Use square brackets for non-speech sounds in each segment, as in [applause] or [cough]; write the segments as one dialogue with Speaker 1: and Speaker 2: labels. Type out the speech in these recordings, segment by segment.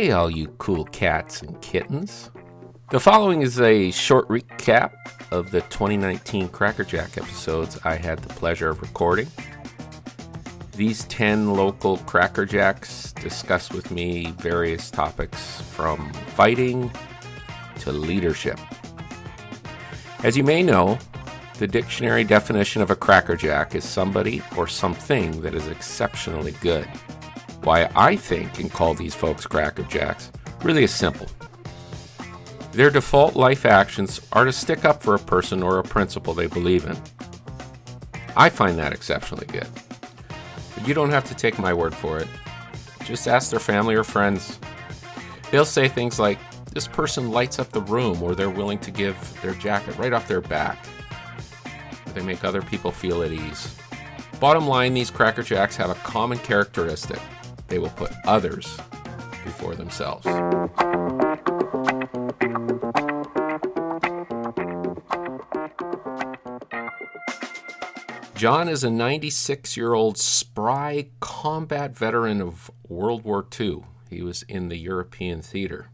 Speaker 1: Hey, all you cool cats and kittens. The following is a short recap of the 2019 Crackerjack episodes I had the pleasure of recording. These 10 local Crackerjacks discuss with me various topics from fighting to leadership. As you may know, the dictionary definition of a crackerjack is somebody or something that is exceptionally good. Why I think and call these folks crackerjacks really is simple. Their default life actions are to stick up for a person or a principle they believe in. I find that exceptionally good. But you don't have to take my word for it. Just ask their family or friends. They'll say things like, This person lights up the room, or they're willing to give their jacket right off their back. They make other people feel at ease. Bottom line, these Cracker Jacks have a common characteristic they will put others before themselves. John is a 96 year old spry combat veteran of World War II. He was in the European theater.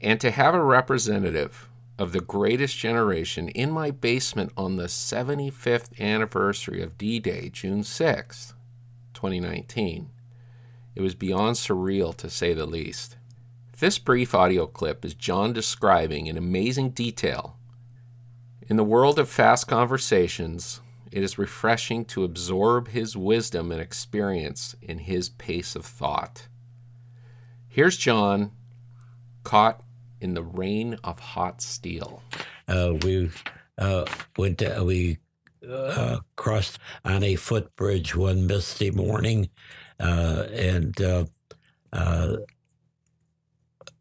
Speaker 1: And to have a representative of the greatest generation in my basement on the 75th anniversary of D Day, June 6th, 2019. It was beyond surreal to say the least. This brief audio clip is John describing in amazing detail. In the world of fast conversations, it is refreshing to absorb his wisdom and experience in his pace of thought. Here's John caught in the rain of hot steel.
Speaker 2: Uh, we uh, went. To, we uh, crossed on a footbridge one misty morning, uh, and uh, uh,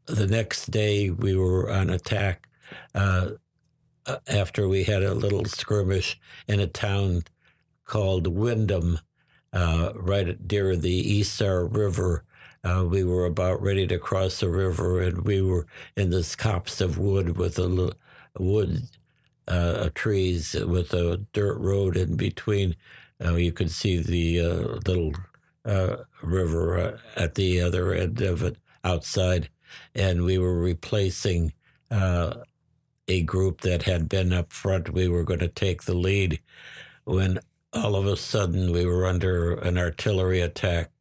Speaker 2: the next day we were on attack after we had a little skirmish in a town called Windham, right near the Isar River. Uh, we were about ready to cross the river, and we were in this copse of wood with a wood uh, trees with a dirt road in between. Uh, you could see the uh, little uh, river uh, at the other end of it outside, and we were replacing a group that had been up front. We were going to take the lead when all of a sudden we were under an artillery attack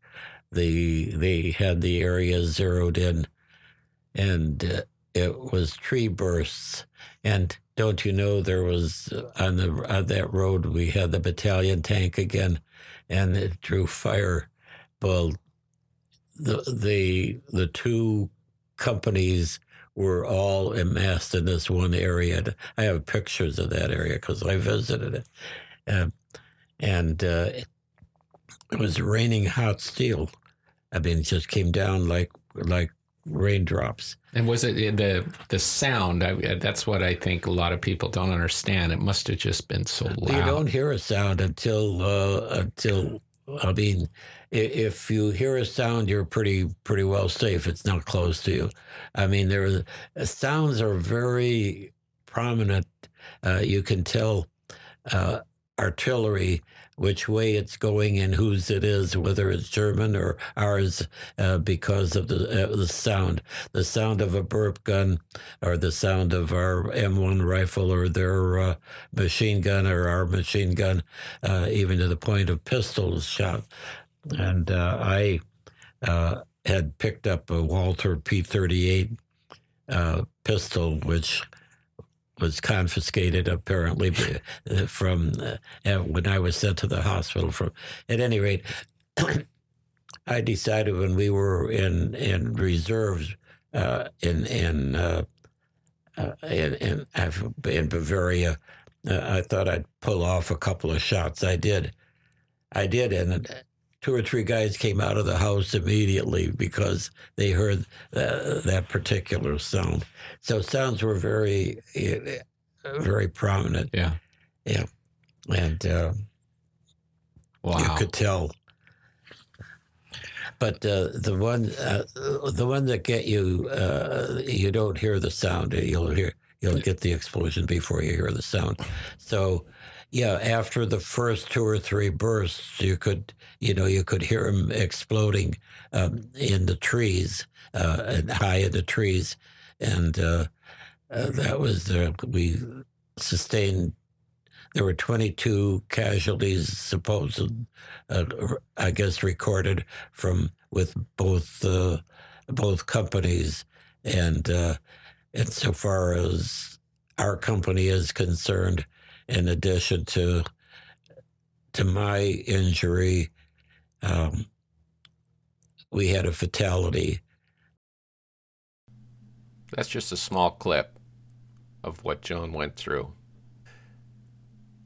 Speaker 2: the they had the area zeroed in, and uh, it was tree bursts. And don't you know there was on the on that road we had the battalion tank again, and it drew fire. Well, the the the two companies were all amassed in this one area. I have pictures of that area because I visited it, uh, and uh, it was raining hot steel. I mean, it just came down like like raindrops.
Speaker 1: And was it the the sound? I, that's what I think a lot of people don't understand. It must have just been so loud.
Speaker 2: You don't hear a sound until uh, until I mean, if you hear a sound, you're pretty pretty well safe. It's not close to you. I mean, there sounds are very prominent. Uh, you can tell uh, artillery which way it's going and whose it is, whether it's German or ours, uh, because of the uh, the sound, the sound of a burp gun, or the sound of our M1 rifle, or their uh, machine gun, or our machine gun, uh, even to the point of pistols shot. And uh, I uh, had picked up a Walther P38 pistol, which was confiscated apparently uh, from uh, when I was sent to the hospital. From at any rate, [clears throat] I decided when we were in in reserves uh, in in, uh, uh in in in Bavaria, uh, I thought I'd pull off a couple of shots. I did, I did, and two or three guys came out of the house immediately because they heard uh, that particular sound. So sounds were very, uh, very prominent.
Speaker 1: Yeah,
Speaker 2: yeah, and uh, wow. you could tell. But uh, the one, uh, the one that get you, uh, you don't hear the sound. You'll hear, you'll get the explosion before you hear the sound. So yeah, after the first two or three bursts, you could, you know, you could hear them exploding um, in the trees, uh, and high in the trees, and uh, uh, that was uh, we sustained. There were 22 casualties, supposed, uh, I guess, recorded from with both uh, both companies, and and so far as our company is concerned in addition to to my injury, um, we had a fatality.
Speaker 1: That's just a small clip of what John went through.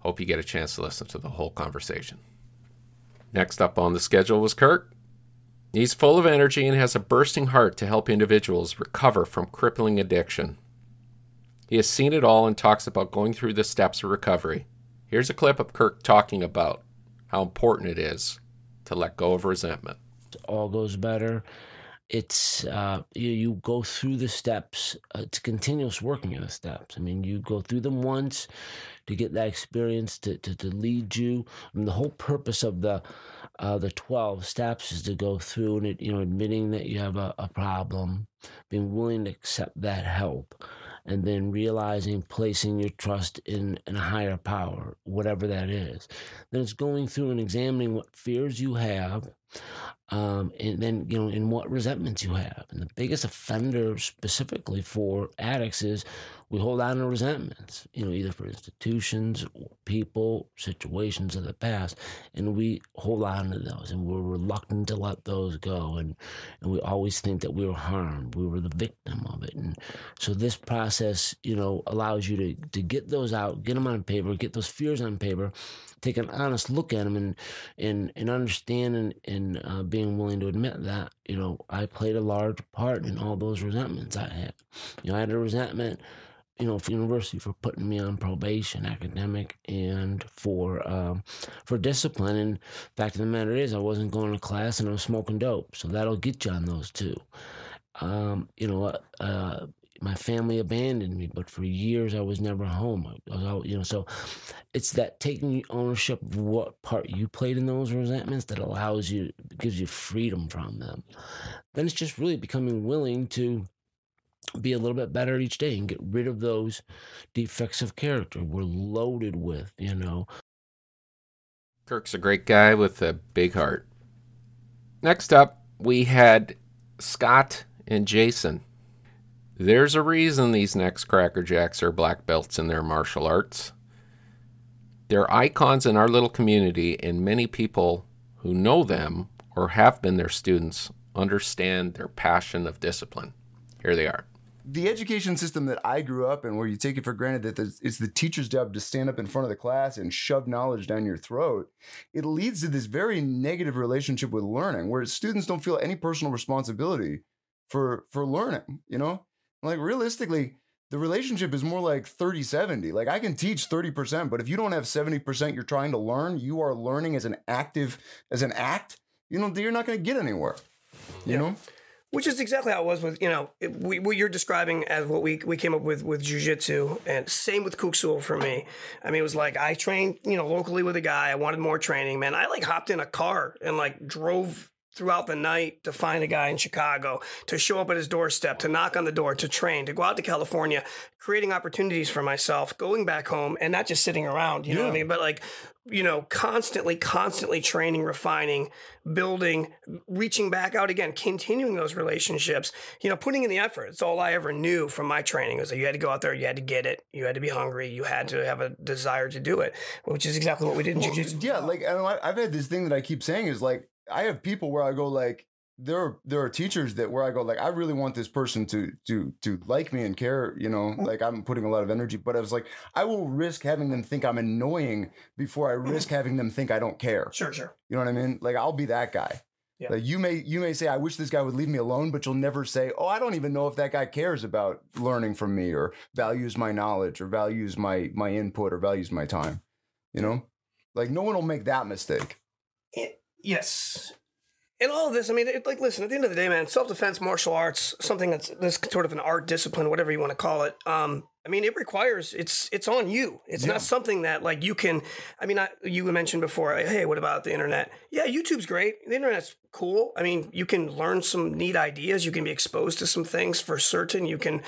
Speaker 1: Hope you get a chance to listen to the whole conversation. Next up on the schedule was Kirk. He's full of energy and has a bursting heart to help individuals recover from crippling addiction. He has seen it all and talks about going through the steps of recovery. Here's a clip of Kirk talking about how important it is to let go of resentment.
Speaker 3: All goes better. It's uh, you, you go through the steps. Uh, it's continuous working in the steps. I mean, you go through them once to get that experience to, to, to lead you. I mean, the whole purpose of the uh, the 12 steps is to go through and, it, you know, admitting that you have a, a problem, being willing to accept that help and then realizing placing your trust in, in a higher power, whatever that is. Then it's going through and examining what fears you have, um, and then you know in what resentments you have. And the biggest offender specifically for addicts is we hold on to resentments, you know, either for institutions, people, situations of the past, and we hold on to those, and we're reluctant to let those go, and and we always think that we were harmed, we were the victim of it, and so this process, you know, allows you to to get those out, get them on paper, get those fears on paper, take an honest look at them, and and and understand and and uh, being willing to admit that you know I played a large part in all those resentments I had. You know, I had a resentment you know, for university for putting me on probation, academic, and for um, for discipline. And fact of the matter is, I wasn't going to class and I was smoking dope, so that'll get you on those too. Um, you know, uh, my family abandoned me, but for years I was never home. I was out, you know, so it's that taking ownership of what part you played in those resentments that allows you, gives you freedom from them. Then it's just really becoming willing to be a little bit better each day and get rid of those defects of character we're loaded with, you know.
Speaker 1: Kirk's a great guy with a big heart. Next up, we had Scott and Jason. There's a reason these next Cracker Jacks are black belts in their martial arts. They're icons in our little community, and many people who know them or have been their students understand their passion of discipline. Here they are
Speaker 4: the education system that I grew up in, where you take it for granted that it's the teacher's job to stand up in front of the class and shove knowledge down your throat, it leads to this very negative relationship with learning, where students don't feel any personal responsibility for for learning. You know, like realistically, the relationship is more like 30 70. Like I can teach 30%, but if you don't have 70% you're trying to learn, you are learning as an active, as an act, you know, you're not going to get anywhere. You yeah. know?
Speaker 5: which is exactly how it was with you know it, we, what you're describing as what we we came up with with jujitsu, and same with kuksu for me. I mean, it was like I trained you know locally with a guy. I wanted more training, man. I like hopped in a car and like drove throughout the night to find a guy in Chicago, to show up at his doorstep, to knock on the door, to train, to go out to California, creating opportunities for myself, going back home, and not just sitting around, you yeah. know what I mean? But like, you know, constantly, constantly training, refining, building, reaching back out again, continuing those relationships, you know, putting in the effort. It's all I ever knew from my training was that you had to go out there, you had to get it, you had to be hungry, you had to have a desire to do it, which is exactly what we did in well, jiu-jitsu.
Speaker 4: Yeah, like I've had this thing that I keep saying is like I have people where I go like there are there are teachers that where I go like I really want this person to to to like me and care, you know, mm. like I'm putting a lot of energy, but I was like I will risk having them think I'm annoying before I risk mm. having them think I don't care.
Speaker 5: Sure, sure.
Speaker 4: You know what I mean? Like I'll be that guy. Yeah. Like you may you may say I wish this guy would leave me alone, but you'll never say, "Oh, I don't even know if that guy cares about learning from me or values my knowledge or values my my input or values my time." You know? Like no one will make that mistake.
Speaker 5: Yes. In all of this, I mean, it, like, listen. At the end of the day, man, self defense, martial arts, something that's this sort of an art discipline, whatever you want to call it. Um, mean, it requires it's it's on you. It's
Speaker 4: Yeah.
Speaker 5: not something that like you can. I mean, I, you mentioned before. Hey, what about the internet? Yeah, YouTube's great. The internet's cool. I mean, you can learn some neat ideas. You can be exposed to some things for certain. You can,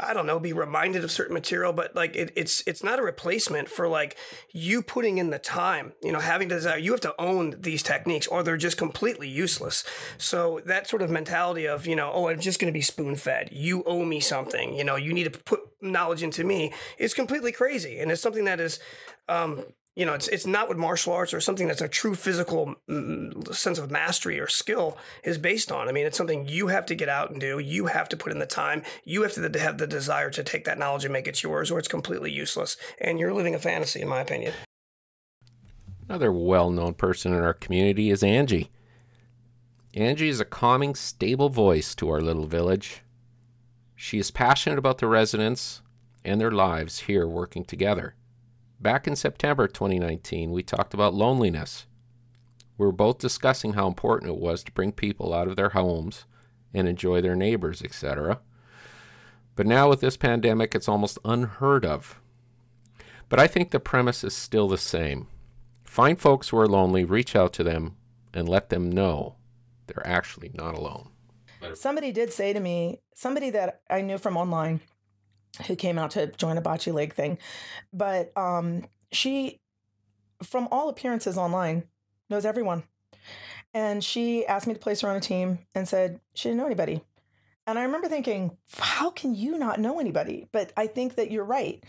Speaker 5: I don't know, be reminded of certain material. But like, it, it's it's not a replacement for like you putting in the time. You know, having to desire. You have to own these techniques, or they're just completely useless. So that sort of mentality of you know, oh, I'm just going to be spoon fed. You owe me something. You know, you need to put knowledge into me. is completely crazy, and it's something that is. Um, you know, it's it's not what martial arts or something that's a true physical mm, sense of mastery or skill is based on. I mean, it's something you have to get out and do. You have to put in the time. You have to have the desire to take that knowledge and make it yours, or it's completely useless. And you're living a fantasy, in my opinion.
Speaker 1: Another well known person in our community is Angie. Angie is a calming, stable voice to our little village. She is passionate about the residents and their lives here working together. Back in September 2019, we talked about loneliness. We were both discussing how important it was to bring people out of their homes and enjoy their neighbors, etc. But now with this pandemic, it's almost unheard of. But I think the premise is still the same. Find folks who are lonely, reach out to them, and let them know they're actually not alone.
Speaker 6: Somebody did say to me, somebody that I knew from online who came out to join a bocce league thing, but um, she, from all appearances online, knows everyone. And she asked me to place her on a team and said she didn't know anybody. And I remember thinking, how can you not know anybody? But I think that you're right.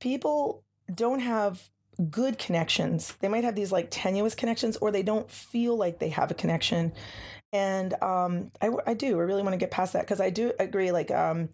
Speaker 6: People don't have good connections. They might have these like tenuous connections or they don't feel like they have a connection. And um, I, I do, I really want to get past that because I do agree, like um,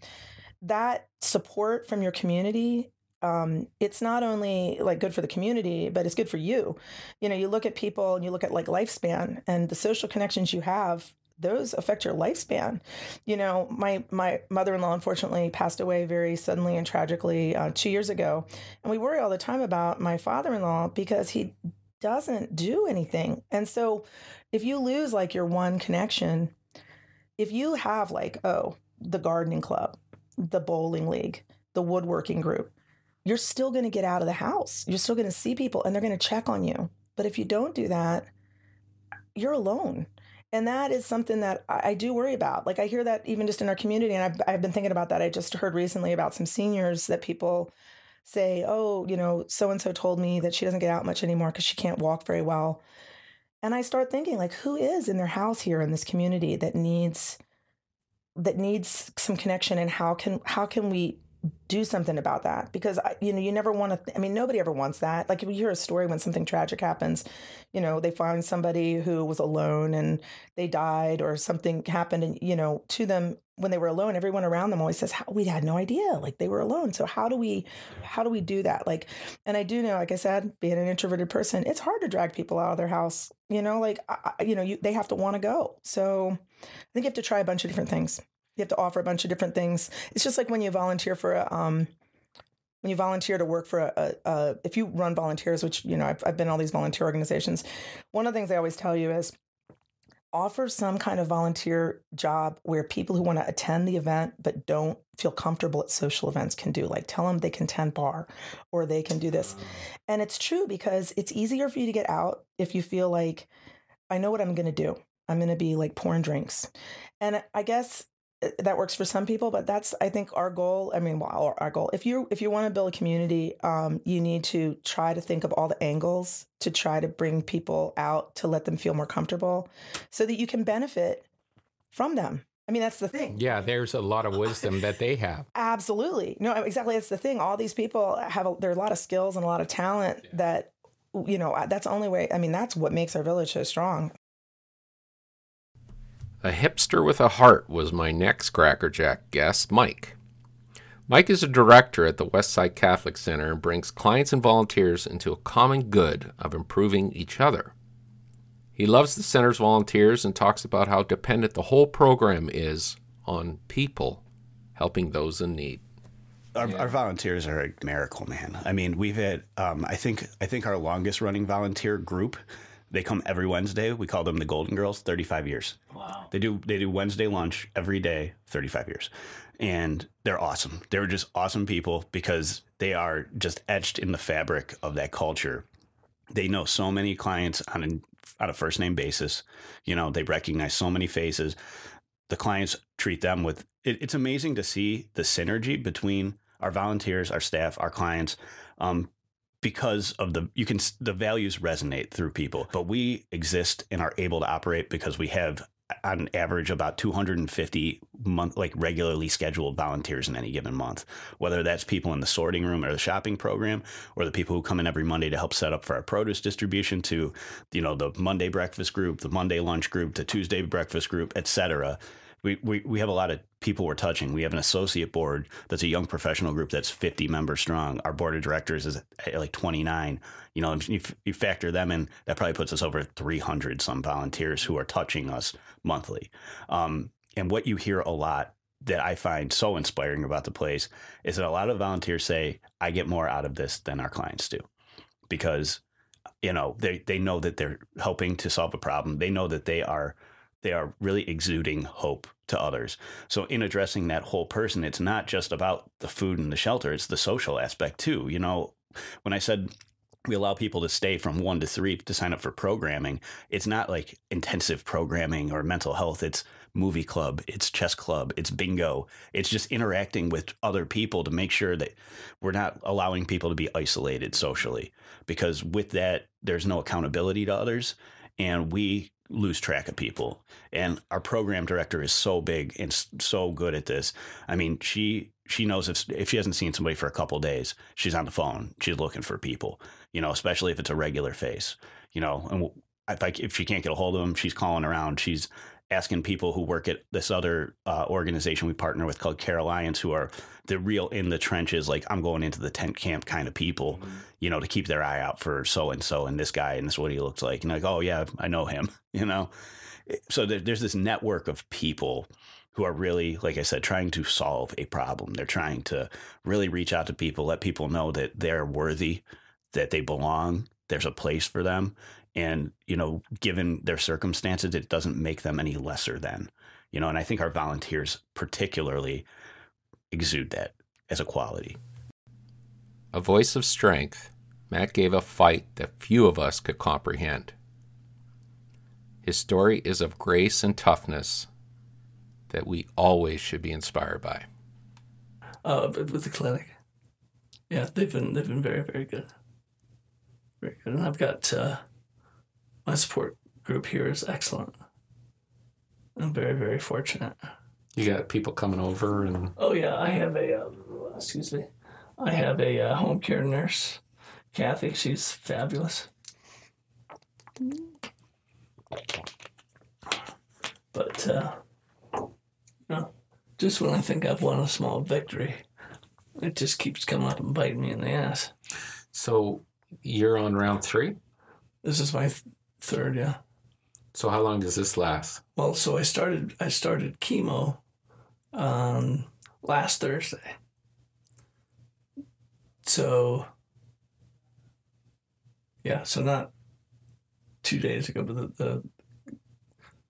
Speaker 6: that support from your community. Um, it's not only like good for the community, but it's good for you. You know, you look at people and you look at like lifespan and the social connections you have those affect your lifespan. You know, my my mother-in-law unfortunately passed away very suddenly and tragically uh, two years ago, and we worry all the time about my father-in-law because he doesn't do anything. And so, if you lose like your one connection, if you have like oh the gardening club, the bowling league, the woodworking group, you're still going to get out of the house. You're still going to see people, and they're going to check on you. But if you don't do that, you're alone and that is something that I, do worry about. Like I hear that even just in our community, and I've, I've been thinking about that. I just heard recently about some seniors that people say, "Oh, you know, so and so told me that she doesn't get out much anymore because she can't walk very well." And I start thinking, like, who is in their house here in this community that needs that needs some connection, and how can how can we do something about that because you know you never want to i mean nobody ever wants that. Like if you hear a story when something tragic happens you know they find somebody who was alone and they died or something happened and you know to them when they were alone everyone around them always says we had no idea like they were alone. So how do we how do we do that? Like and i do know like i said being an introverted person it's hard to drag people out of their house you know like I, you know you, they have to want to go. So i think you have to try a bunch of different things you have to offer a bunch of different things. It's just like when you volunteer for a, um, when you volunteer to work for a, a, a, if you run volunteers, which, you know, I've, I've been all these volunteer organizations. One of the things I always tell you is offer some kind of volunteer job where people who want to attend the event but don't feel comfortable at social events can do. Like tell them they can tend bar or they can do this. And it's true because it's easier for you to get out if you feel like, I know what I'm going to do. I'm going to be like pouring drinks. And I guess that works for some people but that's i think our goal i mean well, our, our goal. If you if you want to build a community um, you need to try to think of all the angles to try to bring people out to let them feel more comfortable so that you can benefit from them. I mean that's the thing.
Speaker 1: Yeah, there's a lot of wisdom that they have. [laughs]
Speaker 6: absolutely. No exactly that's the thing. All these people have a, there are a lot of skills and a lot of talent that you know that's the only way i mean that's what makes our village so strong
Speaker 1: A hipster with a heart was my next Crackerjack guest, Mike. Mike is a director at the Westside Catholic Center and brings clients and volunteers into a common good of improving each other. He loves the center's volunteers and talks about how dependent the whole program is on people helping those in need.
Speaker 7: Our, our volunteers are a miracle, man. I mean, we've had, um, I think, I think our longest running volunteer group They come every Wednesday. We call them the Golden Girls. Thirty five years.
Speaker 3: Wow.
Speaker 7: They do they do Wednesday lunch every day. Thirty five years, and they're awesome. They're just awesome people because they are just etched in the fabric of that culture. They know so many clients on a on a first name basis. You know, they recognize so many faces. The clients treat them with. It, it's amazing to see the synergy between our volunteers, our staff, our clients. Um, because of the you can the values resonate through people but we exist and are able to operate because we have on average about 250 month like regularly scheduled volunteers in any given month. Whether that's people in the sorting room or the shopping program or the people who come in every monday to help set up for our produce distribution to you know the monday breakfast group the monday lunch group the tuesday breakfast group etc we, we, we have a lot of people we're touching. We have an associate board that's a young professional group that's 50 members strong. Our board of directors is like 29. You know, you, you factor them in, that probably puts us over 300 some volunteers who are touching us monthly. Um, and what you hear a lot that I find so inspiring about the place is that a lot of volunteers say, I get more out of this than our clients do because, you know, they, they know that they're helping to solve a problem. They know that they are they are really exuding hope to others. So in addressing that whole person, it's not just about the food and the shelter, it's the social aspect too. You know, when I said we allow people to stay from one to three to sign up for programming. It's not like intensive programming or mental health. It's movie club, it's chess club, it's bingo. It's just interacting with other people to make sure that we're not allowing people to be isolated socially. Because with that, there's no accountability to others. And we lose track of people. And our program director is so big and so good at this. I mean, she she knows if if she hasn't seen somebody for a couple days, she's on the phone. She's looking for people. You know, especially if it's a regular face. You know, and if I, if she can't get a hold of them, she's calling around. She's asking people who work at this other uh, organization we partner with called Care Alliance, who are the real in the trenches, like I'm going into the tent camp kind of people, mm-hmm. you know, to keep their eye out for so and so and this guy and this is what he looks like. And like, oh yeah, I know him, [laughs] you know. So there, there's this network of people who are really, like I said, trying to solve a problem. They're trying to really reach out to people, let people know that they're worthy, that they belong, there's a place for them, and you know given their circumstances it doesn't make them any lesser than you know and i think our volunteers particularly exude that as a quality.
Speaker 1: A voice of strength matt gave a fight that few of us could comprehend. His story is of grace and toughness that we always should be inspired by.
Speaker 8: Uh, with the clinic. Yeah they've been they've been very very good. Very good. And i've got uh, my support group here is excellent. I'm very, very fortunate.
Speaker 1: You got people coming over and.
Speaker 8: Oh yeah, I have a. Uh, excuse me, I have a uh, home care nurse, Kathy. She's fabulous. But uh, you know, just when I think I've won a small victory, it just keeps coming up and biting me in the ass.
Speaker 1: So you're on round three.
Speaker 8: This is my th- Third, yeah.
Speaker 1: So how long does this last?
Speaker 8: Well, so I started I started chemo um, last Thursday. So yeah, so not two days ago, but the the,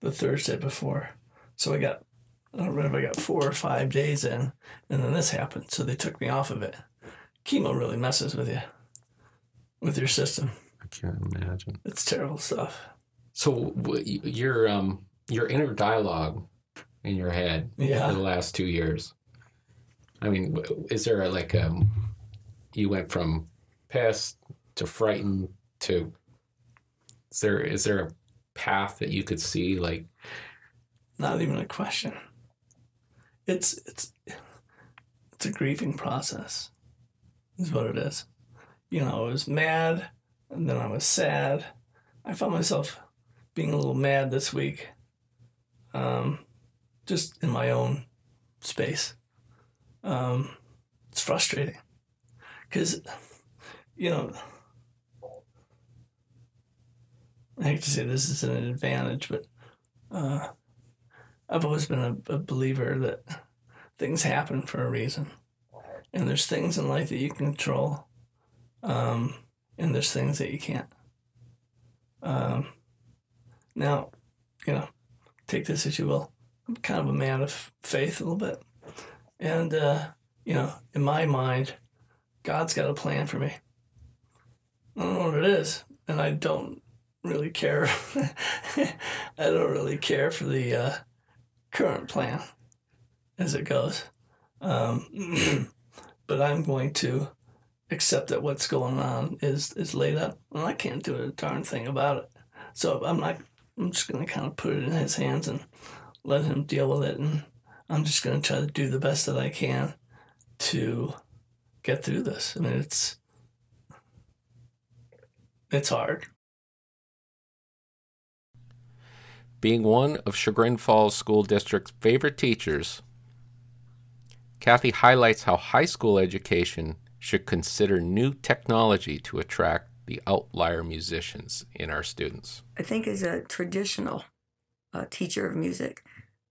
Speaker 8: the Thursday before. So I got I don't remember I got four or five days in, and then this happened. So they took me off of it. Chemo really messes with you, with your system.
Speaker 1: I can't imagine.
Speaker 8: It's terrible stuff.
Speaker 1: So your um your inner dialogue in your head
Speaker 8: yeah.
Speaker 1: for the last two years. I mean, is there a, like um you went from pissed to frightened to is there is there a path that you could see like
Speaker 8: not even a question it's it's it's a grieving process is what it is you know i was mad and then I was sad. I found myself being a little mad this week, um, just in my own space. Um, it's frustrating because, you know, I hate to say this is an advantage, but uh, I've always been a, a believer that things happen for a reason, and there's things in life that you can control. Um, and there's things that you can't. Um, Now, you know, take this as you will. I'm kind of a man of faith a little bit. And, uh, you know, in my mind, God's got a plan for me. I don't know what it is. And I don't really care. [laughs] I don't really care for the uh, current plan as it goes. Um, [clears throat] but I'm going to accept that what's going on is is laid out, and I can't do a darn thing about it. So I'm not. I'm just going to kind of put it in his hands and let him deal with it, and I'm just going to try to do the best that I can to get through this. I mean, it's it's hard.
Speaker 1: Being one of Chagrin Falls School District's favorite teachers, Kathy highlights how high school education should consider new technology to attract the outlier musicians in our students.
Speaker 9: I think as a traditional uh, teacher of music,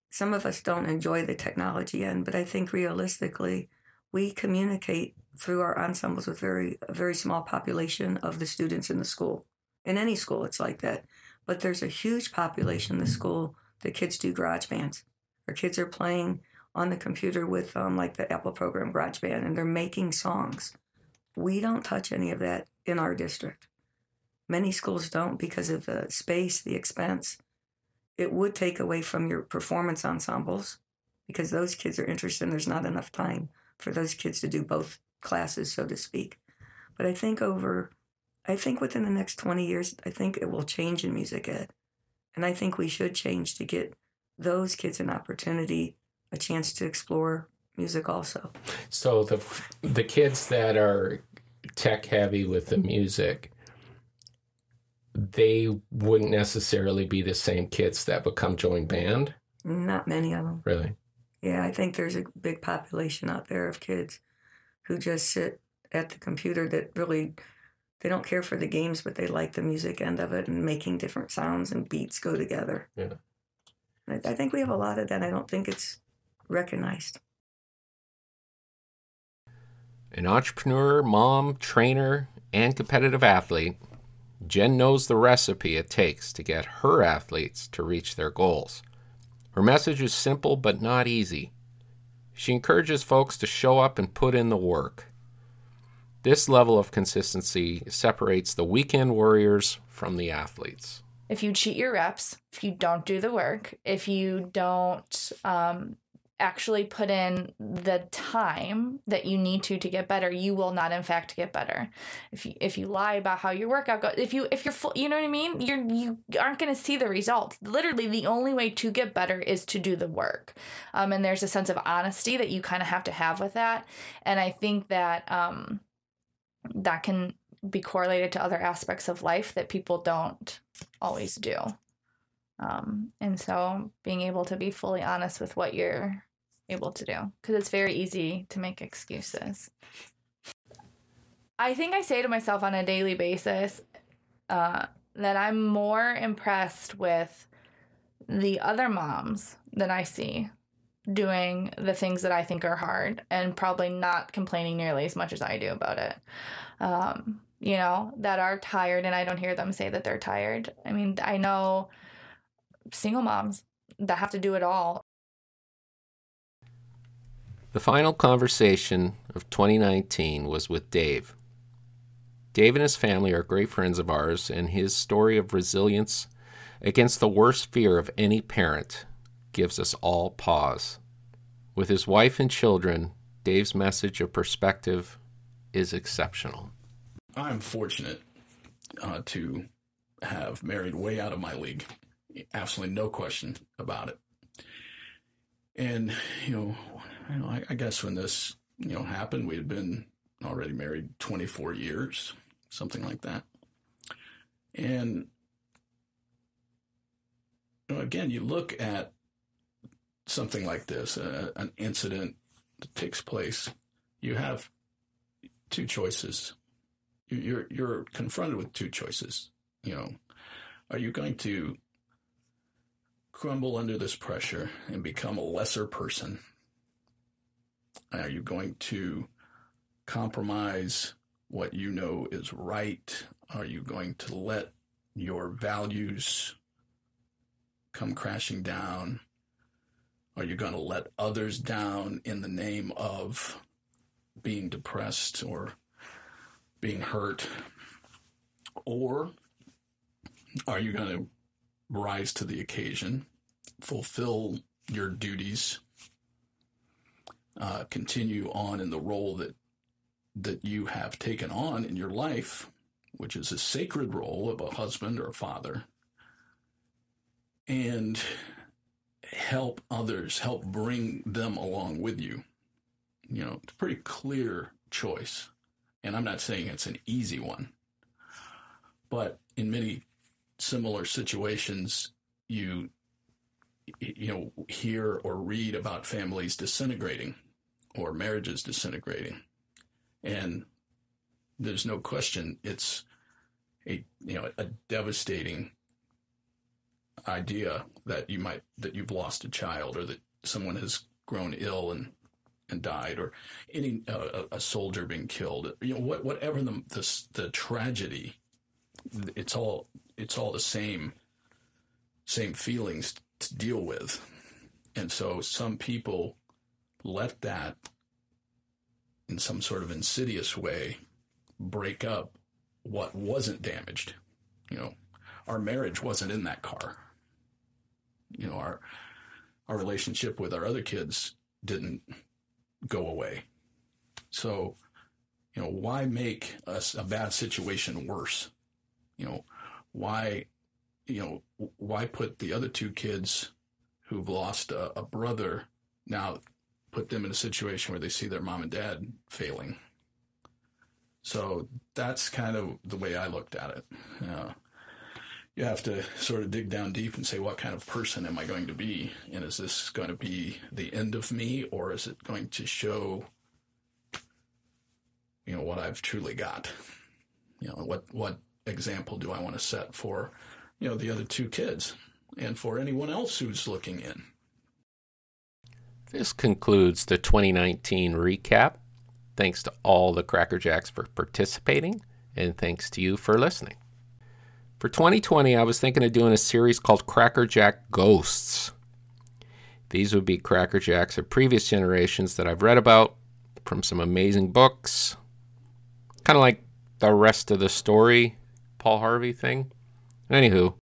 Speaker 9: some of us don't enjoy the technology end, but I think realistically, we communicate through our ensembles with very a very small population of the students in the school. In any school, it's like that. But there's a huge population in the school that kids do garage bands. Our kids are playing on the computer with um, like the Apple program GarageBand, and they're making songs. We don't touch any of that in our district. Many schools don't because of the space, the expense. It would take away from your performance ensembles because those kids are interested and there's not enough time for those kids to do both classes, so to speak. But I think over, I think within the next 20 years, I think it will change in music ed. And I think we should change to get those kids an opportunity, a chance to explore music also.
Speaker 1: So the the kids that are tech heavy with the music, they wouldn't necessarily be the same kids that would come join band.
Speaker 9: Not many of them.
Speaker 1: Really?
Speaker 9: Yeah, I think there's a big population out there of kids who just sit at the computer that really they don't care for the games, but they like the music end of it and making different sounds and beats go together.
Speaker 1: Yeah.
Speaker 9: I, I think we have a lot of that. I don't think it's recognized.
Speaker 1: An entrepreneur, mom, trainer, and competitive athlete, Jen knows the recipe it takes to get her athletes to reach their goals. Her message is simple but not easy. She encourages folks to show up and put in the work. This level of consistency separates the weekend warriors from the athletes.
Speaker 10: If you cheat your reps, if you don't do the work, if you don't um, actually put in the time that you need to to get better you will not in fact get better. If you if you lie about how your workout goes if you if you're full you know what i mean? You're you aren't going to see the results. Literally the only way to get better is to do the work. Um, and there's a sense of honesty that you kind of have to have with that. And i think that um that can be correlated to other aspects of life that people don't always do. Um, and so being able to be fully honest with what you're able to do because it's very easy to make excuses. I think I say to myself on a daily basis uh, that I'm more impressed with the other moms that I see doing the things that I think are hard and probably not complaining nearly as much as I do about it. Um, you know, that are tired and I don't hear them say that they're tired. I mean, I know single moms that have to do it all
Speaker 1: the final conversation of 2019 was with Dave. Dave and his family are great friends of ours, and his story of resilience against the worst fear of any parent gives us all pause. With his wife and children, Dave's message of perspective is exceptional.
Speaker 11: I'm fortunate uh, to have married way out of my league. Absolutely no question about it. And, you know, you know, I, I guess when this, you know, happened, we had been already married 24 years, something like that. And you know, again, you look at something like this, uh, an incident that takes place, you have two choices. You're you're confronted with two choices. You know, are you going to crumble under this pressure and become a lesser person are you going to compromise what you know is right? Are you going to let your values come crashing down? Are you going to let others down in the name of being depressed or being hurt? Or are you going to rise to the occasion, fulfill your duties, uh, continue on in the role that that you have taken on in your life, which is a sacred role of a husband or a father, and help others, help bring them along with you. You know, it's a pretty clear choice. And I'm not saying it's an easy one, but in many similar situations, you you know hear or read about families disintegrating or marriages disintegrating. And there's no question it's a you know a devastating idea that you might that you've lost a child or that someone has grown ill and and died or any uh, a soldier being killed. You know what, whatever the, the the tragedy it's all it's all the same same feelings to deal with. And so some people let that in some sort of insidious way break up what wasn't damaged. You know our marriage wasn't in that car. You know our our relationship with our other kids didn't go away. So you know why make us a bad situation worse? You know why you know why put the other two kids who've lost a, a brother now put them in a situation where they see their mom and dad failing. So that's kind of the way i looked at it. Uh, you have to sort of dig down deep and say what kind of person am i going to be? And is this going to be the end of me or is it going to show you know what i've truly got? You know what what example do I want to set for, you know, the other two kids and for anyone else who's looking in?
Speaker 1: This concludes the 2019 recap. Thanks to all the Cracker Jacks for participating, and thanks to you for listening. For 2020, I was thinking of doing a series called Cracker Jack Ghosts. These would be Cracker Jacks of previous generations that I've read about from some amazing books. Kind of like the rest of the story Paul Harvey thing. Anywho,